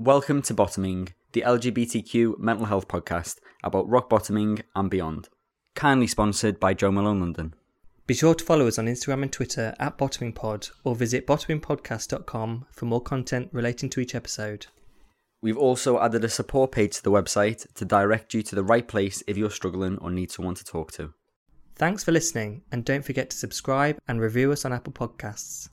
Welcome to Bottoming, the LGBTQ mental health podcast about rock bottoming and beyond. Kindly sponsored by Jo Malone London. Be sure to follow us on Instagram and Twitter at bottomingpod or visit bottomingpodcast.com for more content relating to each episode. We've also added a support page to the website to direct you to the right place if you're struggling or need someone to talk to. Thanks for listening, and don't forget to subscribe and review us on Apple Podcasts.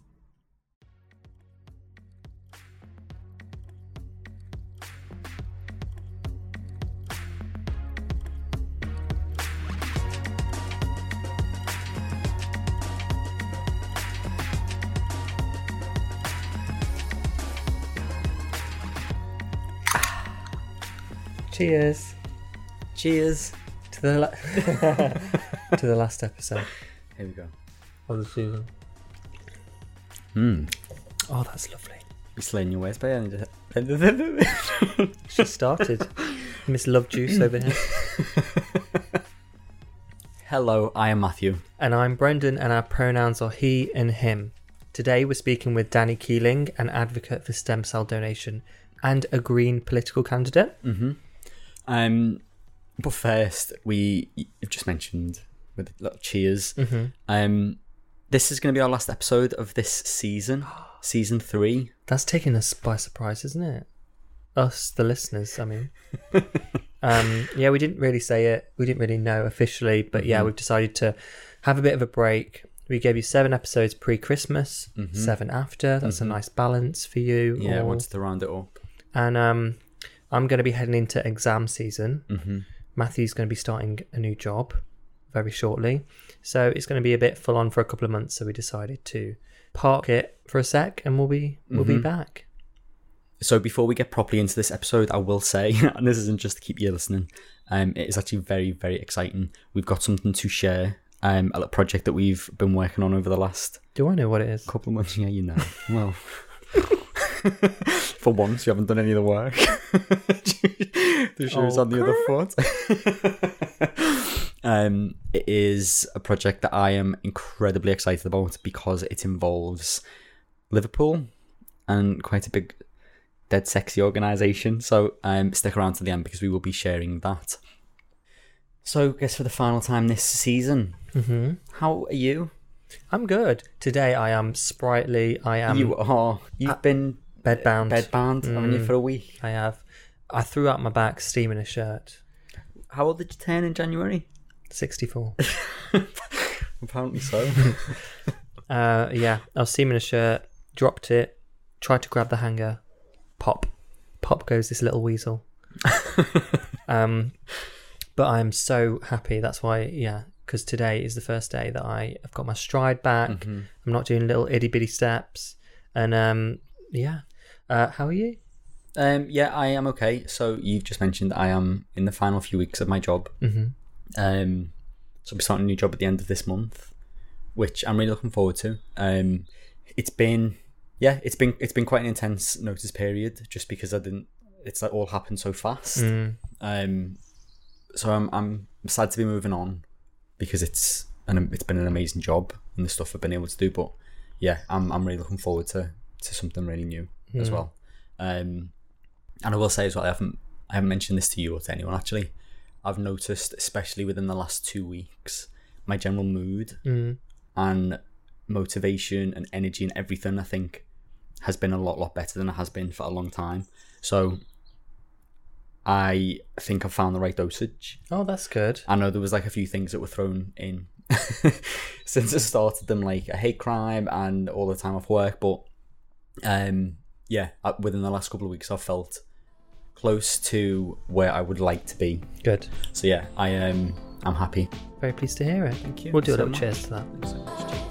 Cheers Cheers. to the la- to the last episode Here we go. of the season. Hmm. Oh, that's lovely. You slaying your ways by the end. She started. Miss Love Juice over here. Hello, I am Matthew. And I'm Brendan, and our pronouns are he and him. Today we're speaking with Danny Keeling, an advocate for stem cell donation and a green political candidate. Mm-hmm. Um, but first, we you've just mentioned with a lot of cheers. Mhm. Um, this is going to be our last episode of this season, season three. That's taken us by surprise, isn't it? Us, the listeners, I mean. um, yeah, we didn't really say it. We didn't really know officially, but yeah, Mhm. we've decided to have a bit of a break. We gave you seven episodes pre Christmas, Mhm. seven after. That's a nice balance for you. Yeah, I wanted to round it up. And um, I'm going to be heading into exam season. Mm-hmm. Matthew's going to be starting a new job very shortly. So it's going to be a bit full on for a couple of months. So we decided to park it for a sec and we'll be we'll be Mhm. back. So before we get properly into this episode, I will say, and this isn't just to keep you listening, um, it is actually very, very exciting. We've got something to share. Um, a project that we've been working on over the last Do I know what it is? couple of months. Yeah, you know. Well, for once, you haven't done any of the work. the show's Oh, on the other foot. um, it is a project that I am incredibly excited about because it involves Liverpool and quite a big, dead sexy organisation. So um, stick around to the end because we will be sharing that. So, I guess for the final time this season, hmm how are you? I'm good. Today I am sprightly. I am you are. You've uh, been bedbound. bedbound, haven't you, Mm. for a week? I have. I threw out my back steaming a shirt. How old did you turn in January? 64. Apparently so. uh, yeah, I was steaming a shirt, dropped it, tried to grab the hanger, pop. Pop goes this little weasel. um, but I'm so happy. That's why, yeah, because today is the first day that I have got my stride back. Mhm. I'm not doing little itty bitty steps. And um, yeah. Uh, how are you? Um, yeah, I am okay. So you've just mentioned I am in the final few weeks of my job. hmm Um, so I'll be starting a new job at the end of this month. which I'm really looking forward to. Um, it's been yeah, it's been it's been quite an intense notice period just because I didn't. It's like all happened so fast. Mm. Um, so I'm I'm sad to be moving on because it's an it's been an amazing job and the stuff I've been able to do. But yeah, I'm I'm really looking forward to to something really new as well. Um, and I will say as well, I haven't I haven't mentioned this to you or to anyone actually. I've noticed, especially within the last two weeks, my general mood Mm. and motivation and energy and everything. I think has been a lot lot better than it has been for a long time. So I think I've found the right dosage. Oh, that's good. I know there was like a few things that were thrown in since I started them, like a hate crime and all the time off work. But um, yeah, uh, within the last couple of weeks, I've felt close to where I would like to be. Good. So yeah, I um, I'm happy. Very pleased to hear it. Thank you We'll do a so little much. cheers to that. So much. Cheers.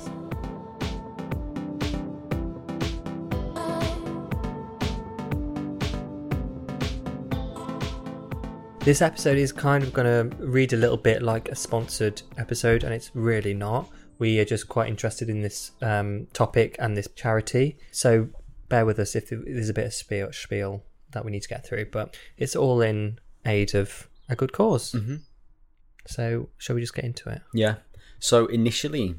This episode is kind of going to read a little bit like a sponsored episode, and it's really not. We are just quite interested in this um, topic and this charity. So bear with us if there's a bit of spiel, spiel that we need to get through, but it's all in aid of a good because Mhm. So shall we just get into it? Yeah. So initially,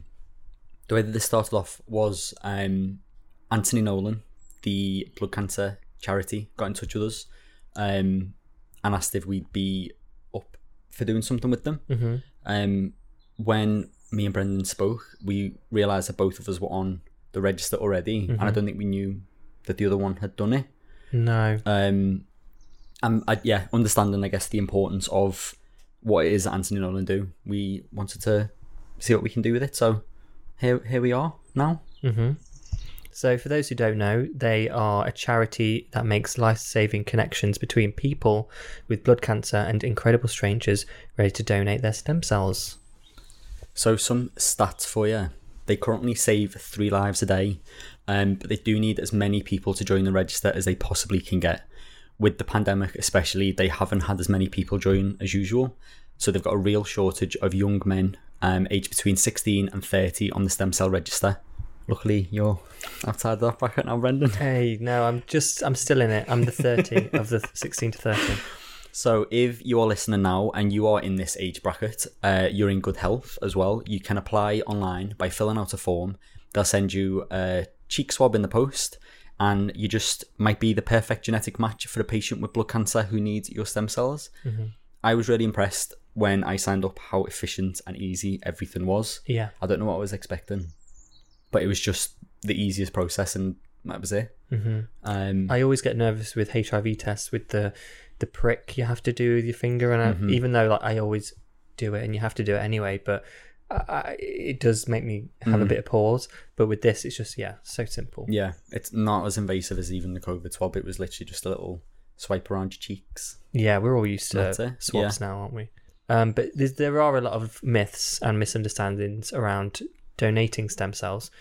the way that this started off was um, Anthony Nolan, the blood cancer charity, got in touch with us um, and asked if we'd be up for doing something with them. Mm-hmm. Um, when me and Brendan spoke, we realised that both of us were on the register already, and I don't think we knew that the other one had done it. No. Um, and I, yeah, understanding I guess the importance of what it is that Anthony Nolan do, we wanted to see what we can do with it. So here, here we are now. hmm So, for those who don't know, they are a charity that makes life saving connections between people with blood cancer and incredible strangers ready to donate their stem cells. So some stats for you. They currently save three lives a day, um, but they do need as many people to join the register as they possibly can get. With the pandemic, especially, they haven't had as many people join as usual. So they've got a real shortage of young men, um, aged between 16 and 30, on the stem cell register. Luckily, you're outside that bracket now, Brendan. Hey, no, I'm just, I'm still in it. I'm the 30 of the 16 to 30. So, if you are listening now and you are in this age bracket, uh, you're in good health as well. You can apply online by filling out a form. They'll send you a cheek swab in the post, and you just might be the perfect genetic match for a patient with blood cancer who needs your stem cells. I was really impressed when I signed up how efficient and easy everything was. Yeah. I don't know what I was expecting, but it was just the easiest process, and that was it. hmm Um, I always get nervous with HIV tests with the the prick you have to do with your finger, and I, even though like I always do it, and you have to do it anyway, but I, it does make me have a bit of pause. But with this, it's just yeah, so simple. Yeah, it's not as invasive as even the COVID swab. It was literally just a little swipe around your cheeks. Yeah, we're all used to swabs now, aren't we? Um, but there are a lot of myths and misunderstandings around donating stem cells.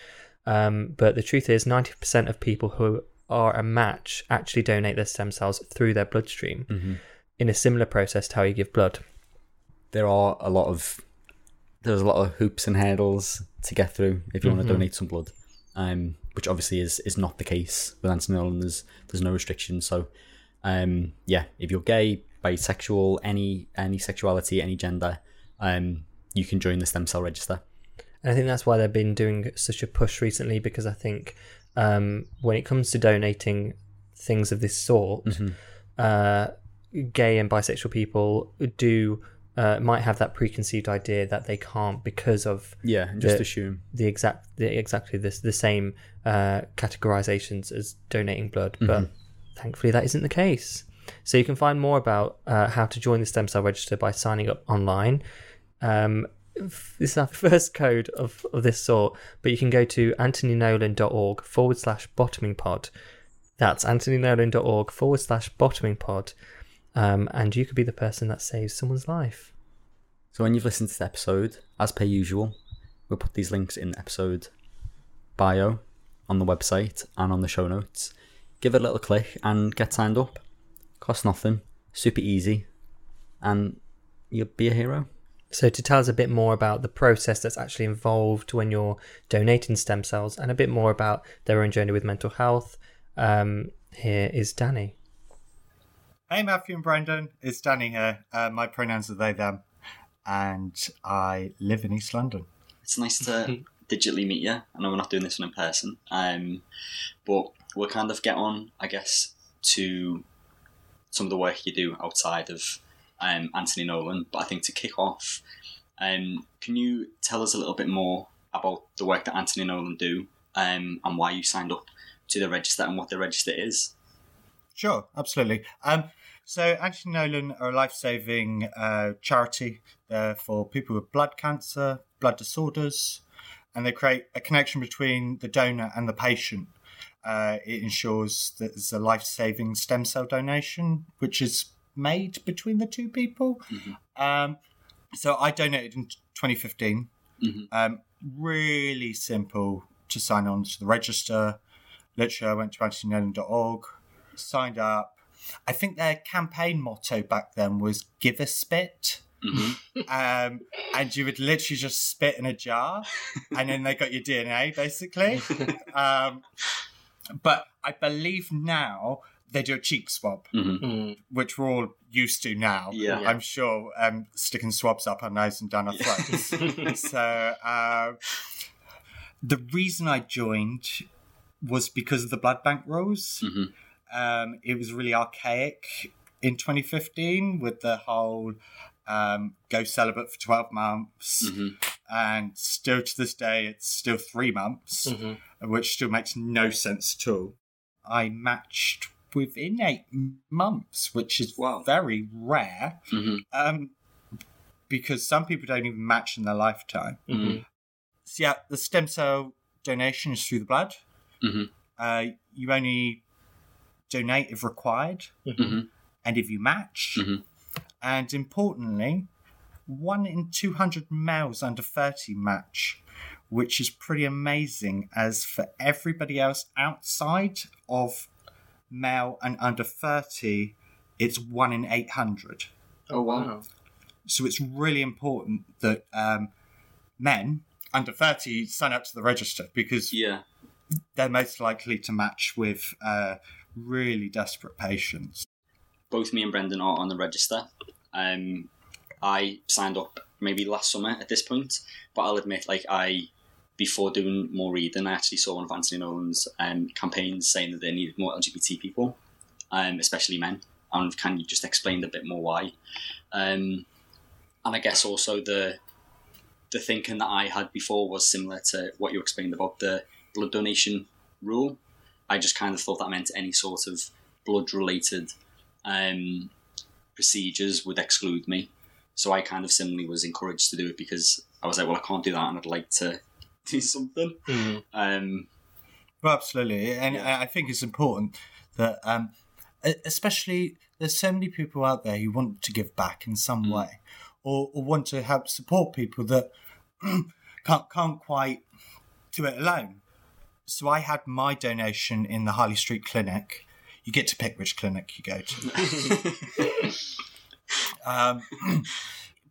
Um, but the truth is, 90% of people who are a match actually donate their stem cells through their bloodstream in a similar process to how you give blood. There are a lot of there's a lot of hoops and hurdles to get through if you want to donate some blood, um, which obviously is is not the case with Anthony Nolan. There's there's no restrictions. So, um, yeah, if you're gay, bisexual, any any sexuality, any gender, um, you can join the stem cell register. And I think that's why they've been doing such a push recently because I think um, when it comes to donating things of this sort, uh, gay and bisexual people do uh, might have that preconceived idea that they can't because of Yeah, and just The- assume. the exact the, exactly this the same uh, categorizations as donating blood, but thankfully that isn't the case. So you can find more about uh, how to join the stem cell register by signing up online. Um, this is our first code of, of this sort, but you can go to anthonynolan.org forward slash bottoming pod. That's anthonynolan.org forward slash bottoming pod. Um, and you could be the person that saves someone's life. So when you've listened to the episode, as per usual, we'll put these links in the episode bio on the website and on the show notes. Give it a little click and get signed up. Costs nothing, super easy, and you'll be a hero. So, to tell us a bit more about the process that's actually involved when you're donating stem cells and a bit more about their own journey with mental health, um, here is Danny. Hey, Matthew and Brendan. It's Danny here. Uh, my pronouns are they, them. And I live in East London. It's nice to digitally meet you. I know we're not doing this one in person, um, but we'll kind of get on, I guess, to some of the work you do outside of um, Anthony Nolan. But I think to kick off, um, can you tell us a little bit more about the work that Anthony Nolan do um, and why you signed up to the register and what the register is? Sure, absolutely. Um, so, Anthony Nolan are a life saving uh, charity uh, for people with blood cancer, blood disorders, and they create a connection between the donor and the patient. Uh, it ensures that there's a life saving stem cell donation, which is made between the two people. Um, so, I donated in 2015. Um, really simple to sign on to the register. Literally, I went to anthonynolan.org, signed up. I think their campaign motto back then was "Give a spit," um, and you would literally just spit in a jar, and then they got your DNA basically. um, but I believe now they do a cheek swab, which we're all used to now. Yeah. I'm sure um, sticking swabs up our nose and down our throats. so uh, the reason I joined was because of the blood bank rules. Um, it was really archaic in 2015 with the whole um, go celibate for 12 months. And still to this day, it's still three months, which still makes no sense at all. I matched within eight months, which is very rare. Mm-hmm. Um, because some people don't even match in their lifetime. Mm-hmm. So yeah, the stem cell donation is through the blood. Mm-hmm. Uh, you only donate if required, and if you match. And importantly, one in two hundred males under thirty match, which is pretty amazing. As for everybody else outside of male and under thirty, it's one in eight hundred. Oh, wow. So it's really important that um, men under 30 sign up to the register because Yeah. they're most likely to match with uh, really desperate patients. both me and Brendan are on the register. Um, I signed up maybe last summer at this point, but I'll admit, like I, before doing more reading, I actually saw one of Anthony Nolan's um, campaigns saying that they needed more LGBT people, um, especially men. And can you just explain a bit more why? Um, and I guess also the the thinking that I had before was similar to what you explained about the blood donation rule. I just kind of thought that meant any sort of blood related um, procedures would exclude me. So I kind of similarly was encouraged to do it because I was like, well, I can't do that, and I'd like to do something. Um, Well, absolutely. And I think it's important that, um, especially, there's so many people out there who want to give back in some way or, or want to help support people that can't, can't quite do it alone. So I had my donation in the Harley Street Clinic. You get to pick which clinic you go to. um,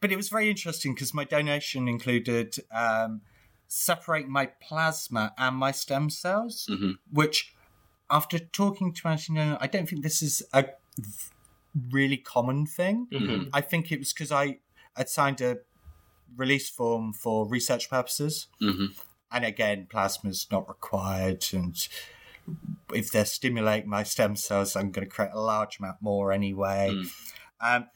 but it was very interesting because my donation included um, separating my plasma and my stem cells, mm-hmm. which, after talking to Anthony, I don't think this is a really common thing. Mm-hmm. I think it was because I had signed a release form for research purposes. Mm-hmm. And again, plasma is not required. And if they're stimulating my stem cells, I'm going to create a large amount more anyway. Mm. Um,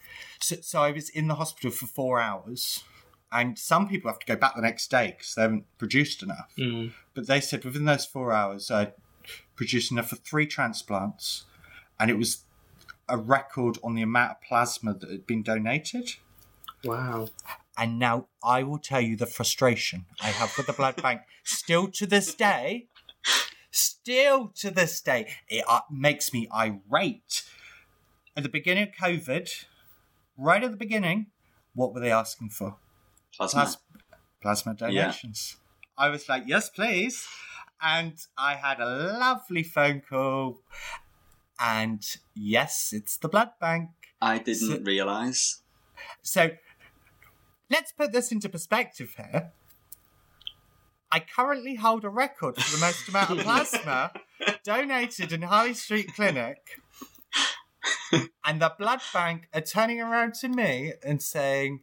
so, so I was in the hospital for four hours. And some people have to go back the next day because they haven't produced enough. But they said within those four hours, I produced enough for three transplants. And it was a record on the amount of plasma that had been donated. Wow. And now I will tell you the frustration I have with the blood bank. Still to this day, still to this day, it uh, makes me irate. At the beginning of COVID, right at the beginning, what were they asking for? Plasma. Plas- plasma donations. I was like, yes, please. And I had a lovely phone call. And yes, it's the blood bank. I didn't realise. So let's put this into perspective here. I currently hold a record for the most amount of plasma donated in Harley Street Clinic. And the blood bank are turning around to me and saying,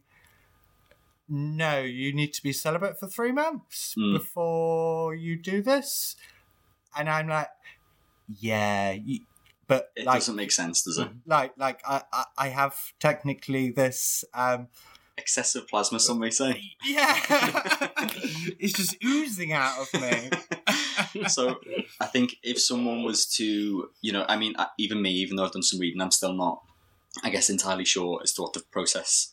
No, you need to be celibate for three months Mm. before you do this. And I'm like, Yeah, you, but It like, doesn't make sense, does it? like, like I, I, I have technically this um, Excessive plasma, some may say. yeah, it's just oozing out of me. so I think if someone was to, you know, I mean, even me, even though I've done some reading, I'm still not, I guess, entirely sure as to what the process,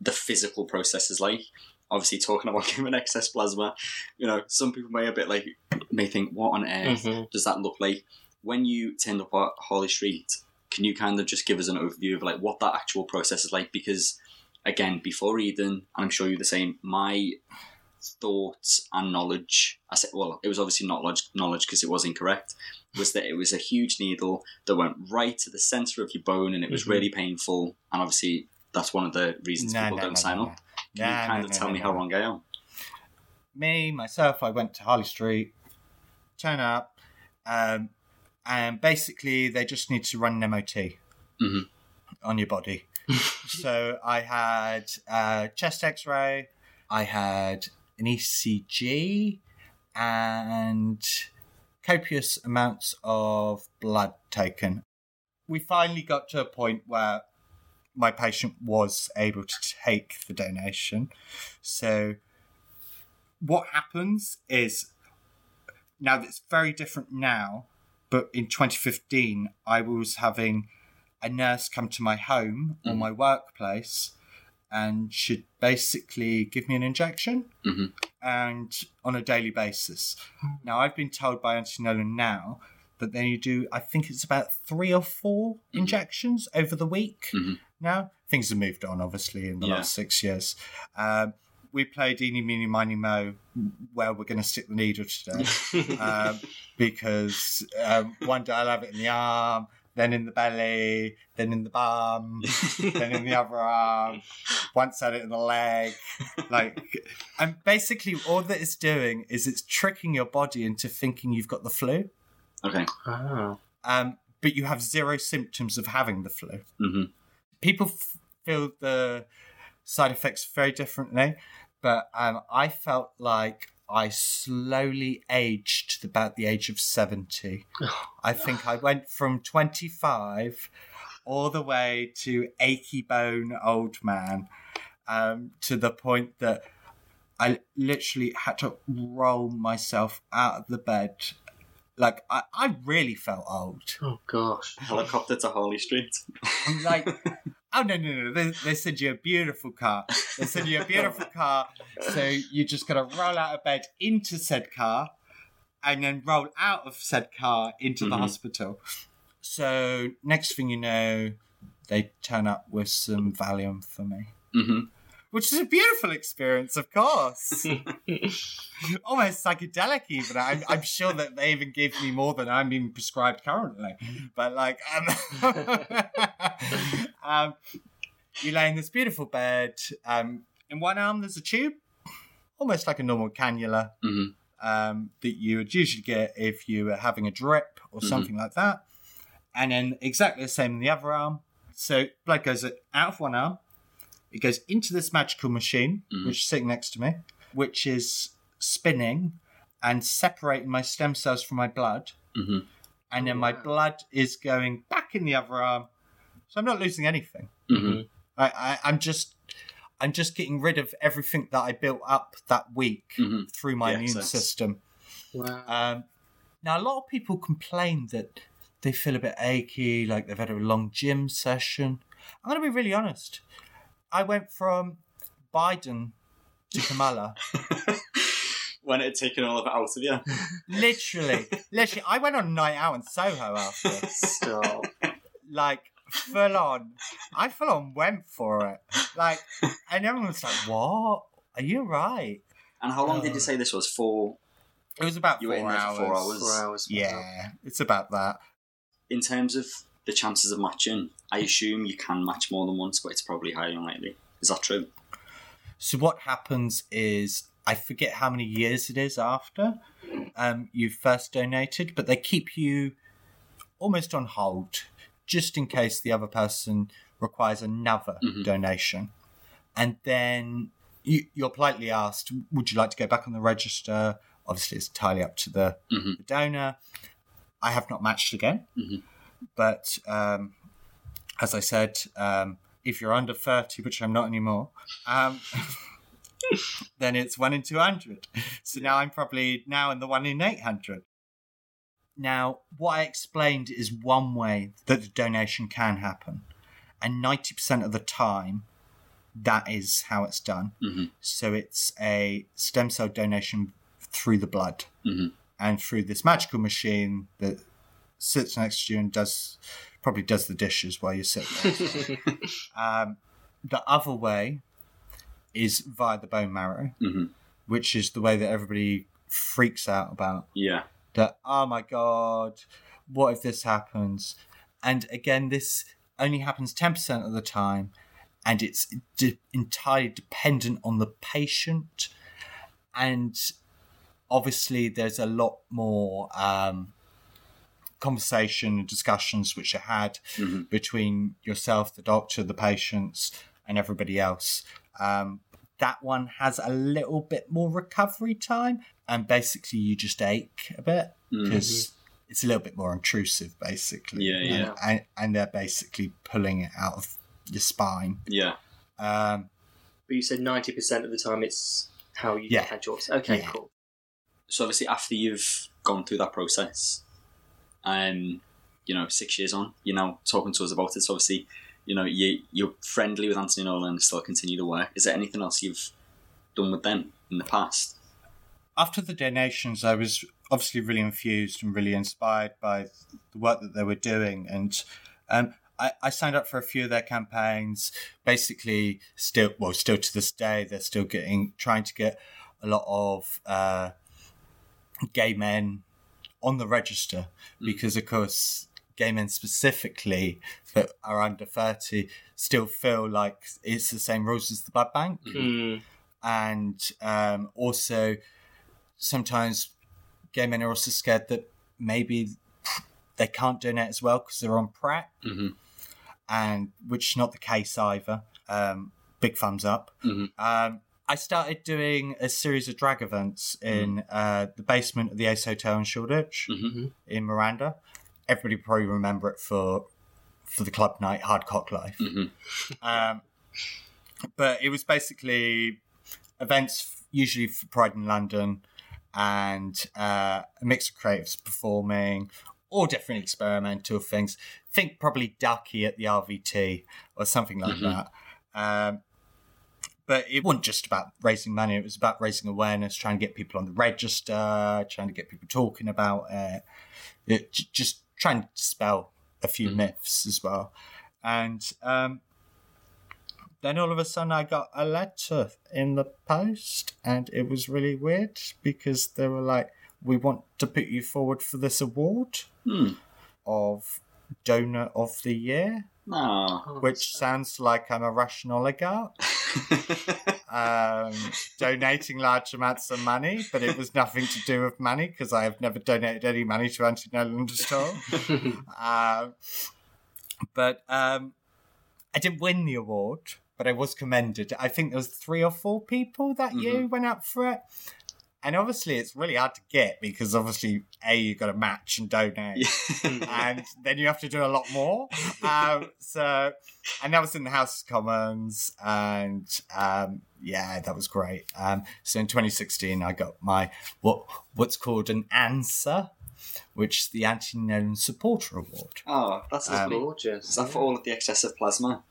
the physical process is like. Obviously, talking about giving excess plasma, you know, some people may a bit like may think, what on earth Mhm. does that look like? When you turned up at Harley Street, can you kind of just give us an overview of like what that actual process is like? Because again, before Eden, and I'm sure you're the same, my thoughts and knowledge, I said, well, it was obviously not log- knowledge because it was incorrect, was that it was a huge needle that went right to the center of your bone and it was Mhm. really painful. And obviously, that's one of the reasons people don't sign up. Can you kind of tell me how wrong I am? Me, myself, I went to Harley Street, turn up, um, and basically they just need to run an MOT Mhm. on your body. so I had a chest x ray, I had an ECG, and copious amounts of blood taken. We finally got to a point where my patient was able to take the donation. So what happens is now that's very different now, but in 2015, I was having a nurse come to my home or Mhm. my workplace and should basically give me an injection Mhm. and on a daily basis. Now, I've been told by Anthony Nolan now that then you do, I think it's about three or 4 Mhm. injections over the week Mhm. Now. Things have moved on, obviously, in the Yeah. last six years. Um, we played Eeny, Meeny, Miny, Mo, where we're going to stick the needle today. um, because um, one day I'll have it in the arm, then in the belly, then in the bum, then in the other arm, once had it in the leg. Like, and basically, all that it's doing is it's tricking your body into thinking you've got the flu, Okay. Oh. um, but you have zero symptoms of having the flu. hmm People f- feel the side effects very differently, but um, I felt like I slowly aged to about the age of 70. I think I went from 25 all the way to achy bone old man um, to the point that I literally had to roll myself out of the bed. Like, I, I really felt old. Oh gosh. Helicopter to Harley Street. Like, oh no, no, no! They, they send you a beautiful car. They send you a beautiful car, so you just got to roll out of bed into said car, and then roll out of said car into the Mhm. hospital. So next thing you know, they turn up with some Valium for me, hmm which is a beautiful experience, of course. Almost psychedelic, even. I'm, I'm sure that they even give me more than I'm being prescribed currently. But like, um, um, you lay in this beautiful bed. Um, in one arm, there's a tube, almost like a normal cannula hmm um, that you would usually get if you were having a drip or Mhm. something like that. And then exactly the same in the other arm. So blood goes out of one arm, it goes into this magical machine, Mhm. which is sitting next to me, which is spinning and separating my stem cells from my blood. hmm And then my blood is going back in the other arm. So I'm not losing anything. hmm I, I, I'm just I'm just getting rid of everything that I built up that week hmm through my The immune excess. system. Wow. Um, now, a lot of people complain that they feel a bit achy, like they've had a long gym session. I'm going to be really honest. I went from Biden to Kamala. when it had taken all of it out of you. literally, literally. I went on a night out in Soho after. Stop. Like, full on. I full on went for it. Like, and everyone was like, what? Are you right? And how long did Uh, you say this was for? It was about You were four in there hours. for four hours. Four hours. Yeah, it's about that. In terms of the chances of matching, I assume you can match more than once, but it's probably highly unlikely. Is that true? so what happens is I forget how many years it is after um, you first donated, but they keep you almost on hold just in case the other person requires another mm-hmm. donation. And then you, you're politely asked, would you like to go back on the register? Obviously, it's entirely up to the, the donor. I have not matched again, mm-hmm. But um, as I said, um, if you're under 30, which I'm not anymore, um, then it's 1 in 200. So now I'm probably now in the 1 in 800. Now, what I explained is one way that the donation can happen. And 90% of the time, that is how it's done. So it's a stem cell donation through the blood and through this magical machine that sits next to you and does probably does the dishes while you sit there. um, the other way is via the bone marrow, which is the way that everybody freaks out about Yeah. that oh my god what if this happens and again this only happens 10% of the time and it's de- entirely dependent on the patient and obviously there's a lot more um, conversation and discussions which are had between yourself the doctor the patients and everybody else um, that one has a little bit more recovery time and basically you just ache a bit because it's a little bit more intrusive basically Yeah, yeah. and, and, and they're basically pulling it out of your spine Yeah. um, But you said 90% of the time it's how you Yeah. had yours. Okay, Yeah. cool. So obviously, after you've gone through that process, um, you know, six years on, you're now talking to us about it. So obviously, you know, you you're friendly with Anthony Nolan and still continue to work. Is there anything else you've done with them in the past? after the donations, I was obviously really infused and really inspired by the work that they were doing, and um, I, I signed up for a few of their campaigns. Basically, still, well, still to this day, they're still getting trying to get a lot of uh, gay men on the register because, of course. Gay men specifically that are under 30 still feel like it's the same rules as the blood bank Mm. and um, also sometimes gay men are also scared that maybe they can't donate as well because they're on PrEP, Mhm. and which is not the case either. Um, big thumbs up. Mhm. Um, I started doing a series of drag events in uh, the basement of the Ace Hotel in Shoreditch Mhm. in Miranda. Everybody probably remember it for for the club night Hard Cock Life. Mhm. Um, but it was basically events usually for Pride in London and uh, a mix of creatives performing all different experimental things. Think probably Duckie at the RVT or something like that. Um, but it wasn't just about raising money, it was about raising awareness, trying to get people on the register, trying to get people talking about it, it just trying to dispel a few myths as well. And um, then all of a sudden, I got a letter in the post, and it was really weird because they were like, "We want to put you forward for this award Hmm. of Donor of the Year," No. which sounds like I'm a Russian oligarch um, donating large amounts of money, but it was nothing to do with money because I have never donated any money to Anthony Nolan at all. but um, I didn't win the award, but I was commended. I think there was three or four people that year went up for it. And obviously, it's really hard to get because obviously, a you've got to match and donate, and then you have to do a lot more. Um, so, and that was in the House of Commons, and um, yeah, that was great. Um, so in 2016, I got my what what's called an ANSA, which is the Anthony Nolan Supporter Award. Oh, that's lovely. Gorgeous. Is that for all of the excessive plasma?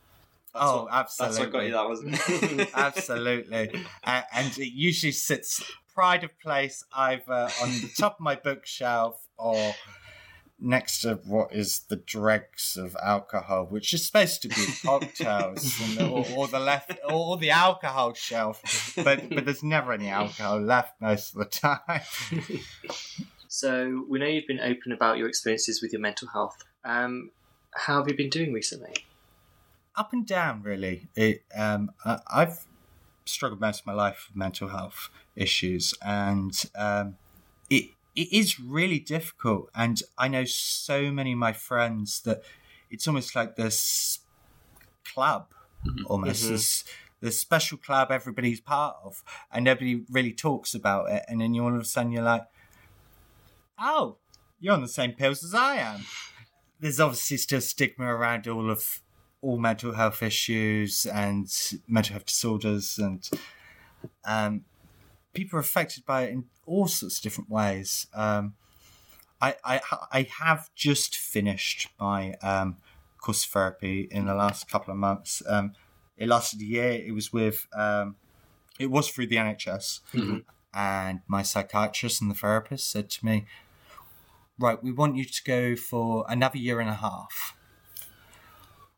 That's oh, what, absolutely. That's what got you that, wasn't it? Absolutely. uh, and it usually sits pride of place either on the top of my bookshelf or next to what is the dregs of alcohol, which is supposed to be cocktails, and the, or, or the left, or the alcohol shelf. But but there's never any alcohol left most of the time. So we know you've been open about your experiences with your mental health. Um, how have you been doing recently? Up and down, really. It um, I- I've struggled most of my life with mental health issues, and um, it it is really difficult. And I know so many of my friends that it's almost like this club, almost this this special club everybody's part of, and nobody really talks about it. And then you all of a sudden you're like, oh, you're on the same pills as I am. There's obviously still stigma around all of all mental health issues and mental health disorders, and um, people are affected by it in all sorts of different ways. Um, I, I I have just finished my um, course of therapy in the last couple of months. Um, it lasted a year. It was with um, it was through the NHS, and my psychiatrist and the therapist said to me, "Right, we want you to go for another year and a half."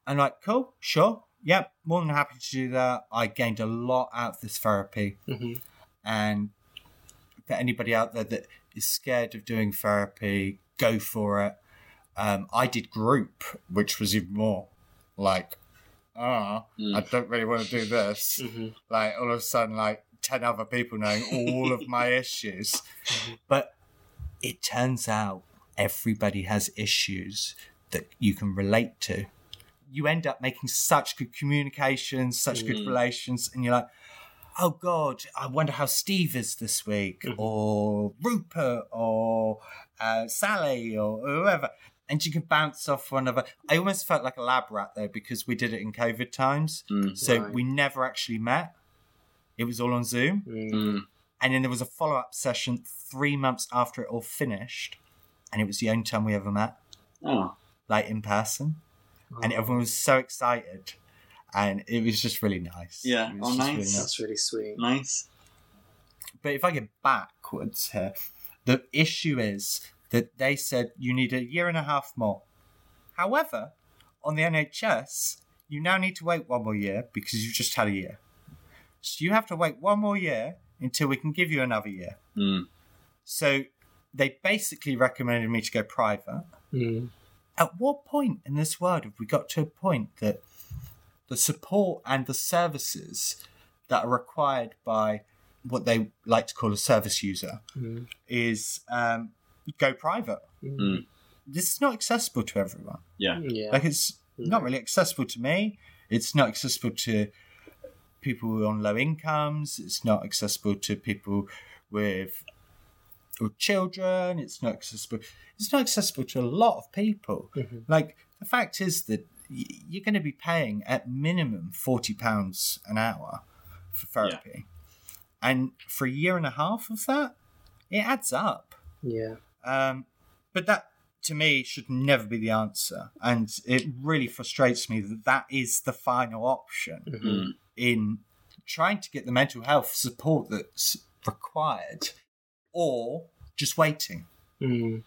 I'm like, "Cool, sure, yep, more than happy to do that." I gained a lot out of this therapy, and for anybody out there that is scared of doing therapy, go for it. Um, I did group, which was even more like, ah, I don't really want to do this. Like all of a sudden, like ten other people knowing all of my issues, but it turns out everybody has issues that you can relate to. You end up making such good communications, such good mm. relations, and you're like, oh god, I wonder how Steve is this week, mm-hmm. or Rupert, or uh, Sally, or whoever. And you can bounce off one another. I almost felt like a lab rat though because we did it in COVID times, mm. so Right. we never actually met. It was all on Zoom, mm. and then there was a follow up session three months after it all finished, and it was the only time we ever met, Oh, like in person, and everyone was so excited, and it was just really nice. Yeah. Oh, just really nice. That's really sweet. nice. But if I get backwards here, the issue is that they said you need a year and a half more. However, on the NHS, you now need to wait one more year because you've just had a year. So you have to wait one more year until we can give you another year. Mm. So they basically recommended me to go private. Mm. At what point in this world have we got to a point that the support and the services that are required by what they like to call a service user is um, go private? Mm. This is not accessible to everyone. Yeah. Yeah. Like it's not really accessible to me. It's not accessible to people on low incomes. It's not accessible to people with with children. It's not accessible. It's not accessible to a lot of people. Like the fact is that you're going to be paying at minimum forty pounds an hour for therapy, and for a year and a half of that, it adds up. yeah. Um, but that, to me, should never be the answer. And it really frustrates me that that is the final option Mm. in trying to get the mental health support that's required or just waiting. Mm.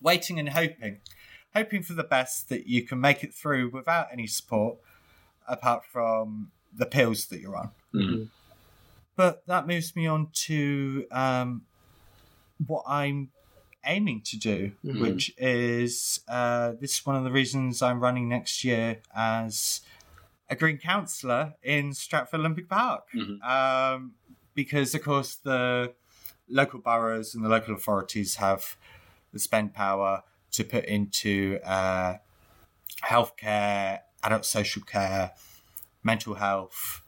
Waiting and hoping. Hoping for the best that you can make it through without any support apart from the pills that you're on. Mm. But that moves me on to um, what I'm aiming to do, Mhm. which is uh, this is one of the reasons I'm running next year as a green councillor in Stratford Olympic Park. Mhm. Um, because, of course, the local boroughs and the local authorities have the spend power to put into uh, healthcare, adult social care, mental health,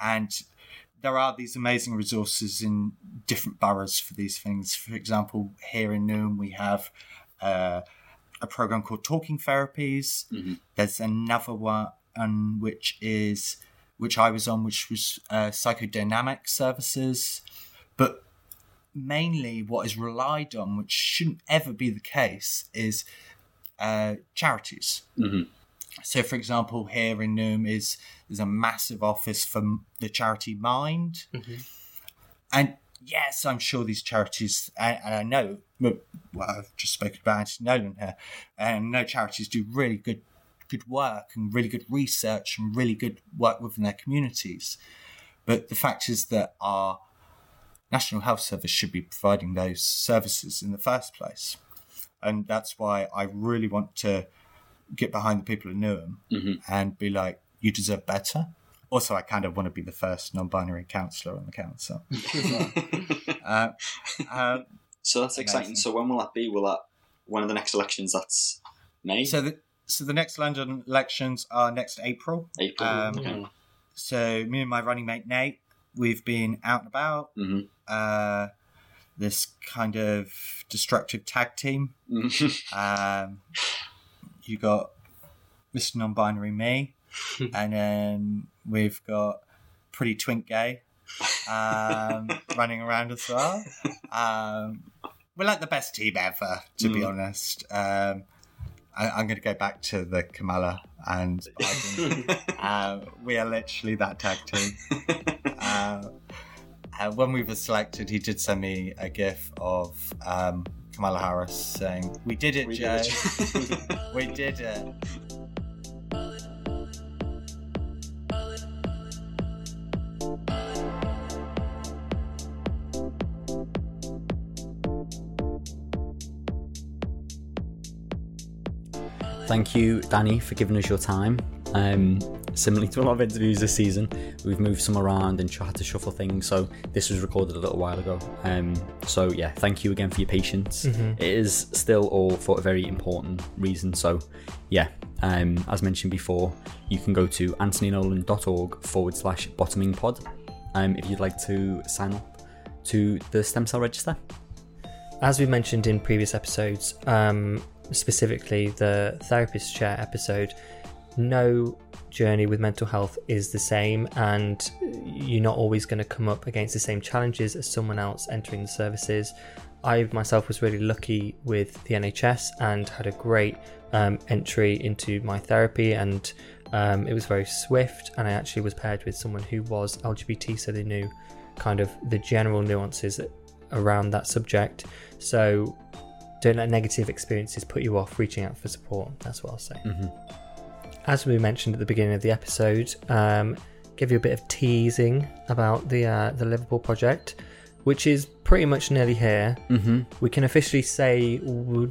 and there are these amazing resources in different boroughs for these things. For example, here in Newham, we have uh, a program called Talking Therapies. Mhm. There's another one um, which is which I was on, which was uh, psychodynamic services, but mainly what is relied on, which shouldn't ever be the case, is uh, charities. Mhm. So, for example, here in Newham is there's a massive office for the charity Mind, and yes, I'm sure these charities, and, and I know, well, I've just spoken about Anthony Nolan here, and no charities do really good, good work and really good research and really good work within their communities. But the fact is that our National Health Service should be providing those services in the first place, and that's why I really want to get behind the people of Newham Mhm. and be like, you deserve better, also, I kind of want to be the first non-binary councillor on the council. uh, uh, So that's exciting. So when will that be? Will that one of the next elections? That's May, so the so the next London elections are next April. April. um, okay. So me and my running mate Nate, we've been out and about. hmm Uh, this kind of destructive tag team. Um, you got Mr. Non-binary me, and then we've got pretty twink gay um, running around as well. Um, we're like the best team ever, to be honest. Um, I, I'm going to go back to the Kamala and Biden. uh, we are literally that tag team. Uh, uh, when we were selected, he did send me a gif of um, Kamala Harris saying, "We did it, We Joe. did it." we did it." Thank you, Danny, for giving us your time. Um, similarly to a lot of interviews this season, we've moved some around and had to shuffle things. So this was recorded a little while ago. Um, so yeah, thank you again for your patience. It is still all for a very important reason. So yeah, um, as mentioned before, you can go to anthonynolan.org forward slash bottoming pod um, if you'd like to sign up to the stem cell register. As we mentioned in previous episodes, um, specifically the therapist chair episode, no journey with mental health is the same, and you're not always going to come up against the same challenges as someone else entering the services. I myself was really lucky with the NHS and had a great um, entry into my therapy, and um, it was very swift. And I actually was paired with someone who was LGBT, so they knew kind of the general nuances around that subject. So don't let negative experiences put you off reaching out for support. That's what I'll say. As we mentioned at the beginning of the episode, um, give you a bit of teasing about the uh, the Liverpool project, which is pretty much nearly here. Mm-hmm. We can officially say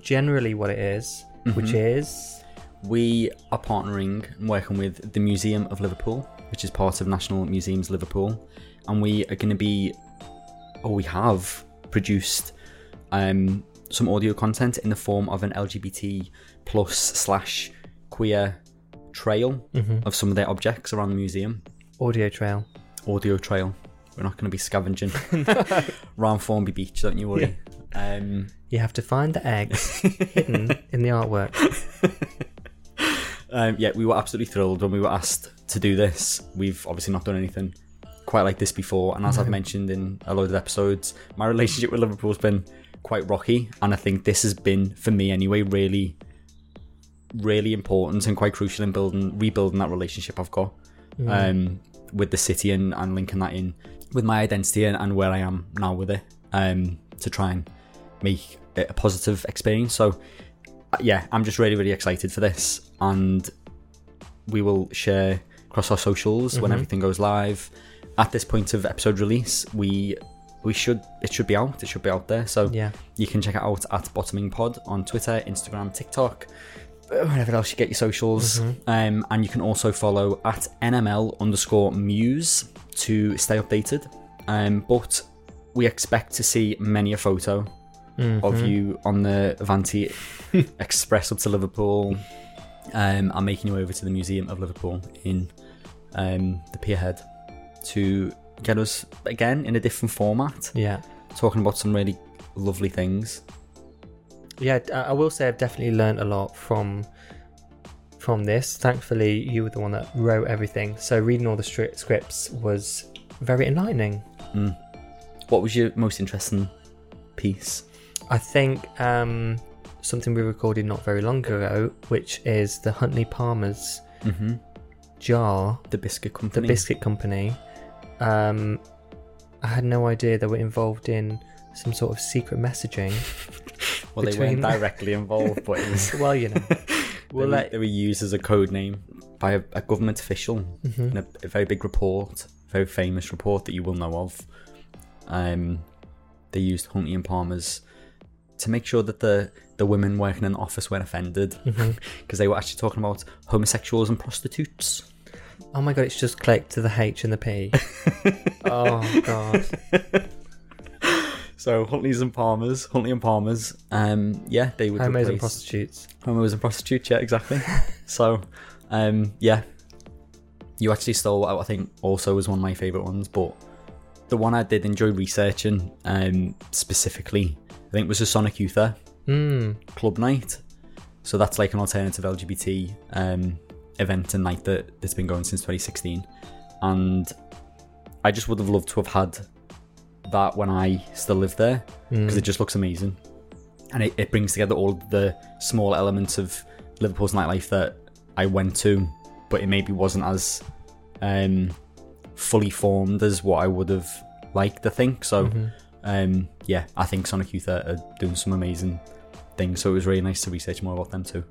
generally what it is, which is We are partnering and working with the Museum of Liverpool, which is part of National Museums Liverpool, and we are going to be, or we have produced, um, some audio content in the form of an LGBT plus slash queer trail of some of their objects around the museum. audio trail. Audio trail. We're not going to be scavenging around Formby Beach, don't you worry. Um, You have to find the eggs hidden in the artwork. Um, yeah, we were absolutely thrilled when we were asked to do this. We've obviously not done anything quite like this before, and as I've mentioned in a load of episodes, my relationship with Liverpool's been quite rocky, and I think this has been, for me anyway, really, really important and quite crucial in building, rebuilding that relationship I've got um, with the city and, and linking that in with my identity and, and where I am now with it um, to try and make it a positive experience. So uh, yeah, I'm just really, really excited for this, and we will share across our socials when everything goes live. At this point of episode release, we we should it should be out. It should be out there. So Yeah. you can check it out at Bottoming Pod on Twitter, Instagram, TikTok, wherever else you get your socials. Um, and you can also follow at NML underscore Muse to stay updated. Um, but we expect to see many a photo of you on the Avanti Express up to Liverpool um, and making you over to the Museum of Liverpool in um, the Pierhead to get us again in a different format, Yeah. talking about some really lovely things. Yeah I will say i've definitely learned a lot from from this thankfully you were the one that wrote everything so reading all the stri- scripts was very enlightening What was your most interesting piece? i think um something we recorded not very long ago which is the huntley palmers Mm-hmm. jar The biscuit company. the biscuit company um i had no idea they were involved in some sort of secret messaging well, they weren't directly involved, but it was. well you know they, we'll were, let they were used as a code name by a, a government official Mm-hmm. in a, a very big report, very famous report that you will know of. Um, they used Huntley and Palmer's to make sure that the the women working in the office weren't offended because Mm-hmm. they were actually talking about homosexuals and prostitutes. Oh my god, it's just clicked to the H and the P. oh god. So Huntleys and Palmers, Huntley and Palmers, um, yeah, they would Homos and prostitutes. homos and prostitutes. Yeah, exactly. so, um, yeah, you actually stole I think also was one of my favorite ones, but the one I did enjoy researching, um, specifically, I think was the Sonic Yootha Hmm. Club Night. So that's like an alternative LGBT um, event and night that, that's been going since 2016. And I just would have loved to have had that when I still lived there because it just looks amazing. And it, it brings together all the small elements of Liverpool's nightlife that I went to, but it maybe wasn't as um, fully formed as what I would have liked to think. So, um, yeah, I think Sonic Yootha are, are doing some amazing things. So it was really nice to research more about them too.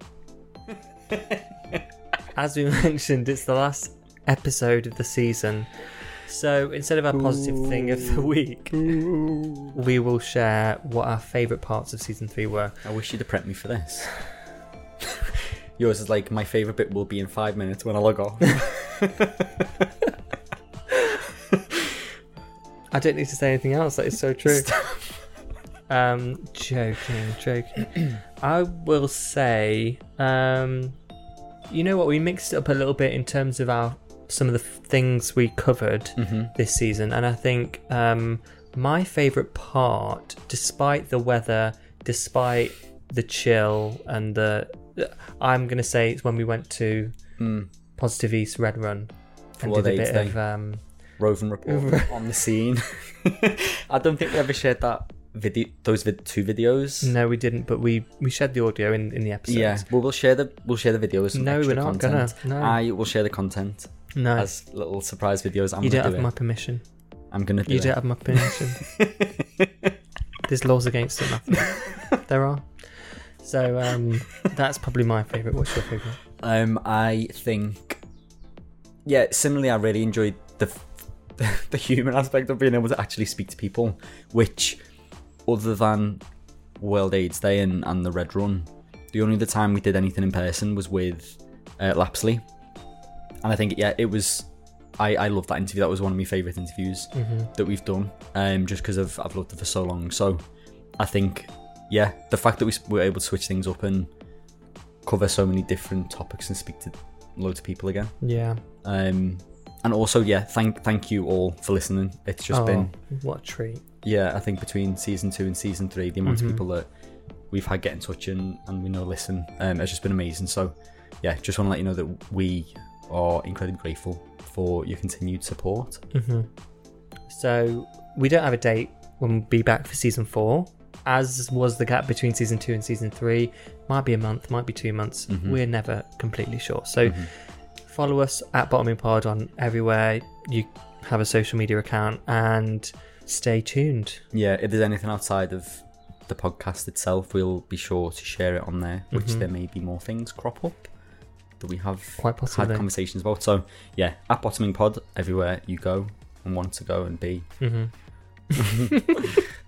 As we mentioned, it's the last episode of the season. So instead of our positive thing of the week, we will share what our favourite parts of season three were. I wish you'd have prepped me for this. Yours is like my favourite bit will be in five minutes when I log off. I don't need to say anything else. That is so true. um, joking, joking. I will say, um, you know what? We mixed it up a little bit in terms of our some of the f- things we covered this season, and I think um, my favourite part, despite the weather, despite the chill, and the, I'm gonna say it's when we went to Positive East Red Run and what did a bit of um, Roving report on the scene. I don't think we ever shared that video, those vid- two videos. No, we didn't, but we we shared the audio in, in the episode. Yeah, well, we'll share the we'll share the videos. No, extra we're not content. gonna, no. I will share the content No, as little surprise videos. I'm you gonna don't do have it. my permission. I'm gonna do You it. don't have my permission. There's laws against it, Matthew. there are. So um, that's probably my favourite. What's your favourite? Um, I think, yeah. Similarly, I really enjoyed the the human aspect of being able to actually speak to people, which, other than World AIDS Day and, and the Red Run, the only other time we did anything in person was with uh, Lapsley, and I think yeah, it was. I, I love that interview. That was one of my favourite interviews that we've done, um, just because I've, I've loved it for so long. So I think, yeah, the fact that we were able to switch things up and cover so many different topics and speak to loads of people again. Yeah. Um, and also, yeah, thank thank you all for listening. It's just oh, been, what a treat. yeah, I think between season two and season three, the amount Mhm. of people that we've had get in touch and, and we know listen um, has just been amazing. So, yeah, just want to let you know that we are incredibly grateful for your continued support. hmm So we don't have a date when we'll be back for season four. As was the gap between season two and season three, might be a month, might be two months. We're never completely sure. So follow us at Bottoming Pod on everywhere. You have a social media account and stay tuned. Yeah, if there's anything outside of the podcast itself, we'll be sure to share it on there, which Mhm. there may be more things crop up that we have Quite possibly. had conversations about. So, yeah, at Bottoming Pod, everywhere you go and want to go and be. hmm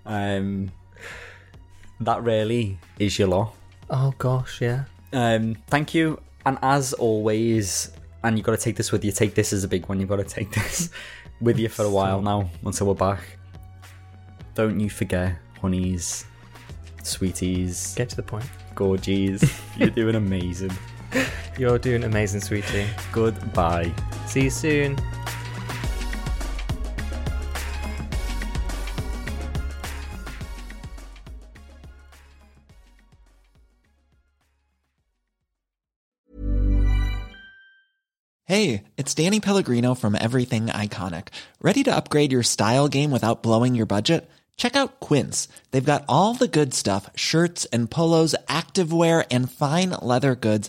Um, that really is your law. Oh gosh, yeah. Um, thank you. And as always, and you've got to take this with you, take this as a big one. You've got to take this with you for a while now until we're back. Don't you forget, honeys, sweeties, Get to the point. gorgies. You're doing amazing. You're doing amazing, sweetie. Goodbye. See you soon. Hey, it's Danny Pellegrino from Everything Iconic. Ready to upgrade your style game without blowing your budget? Check out Quince. They've got all the good stuff shirts and polos, activewear, and fine leather goods,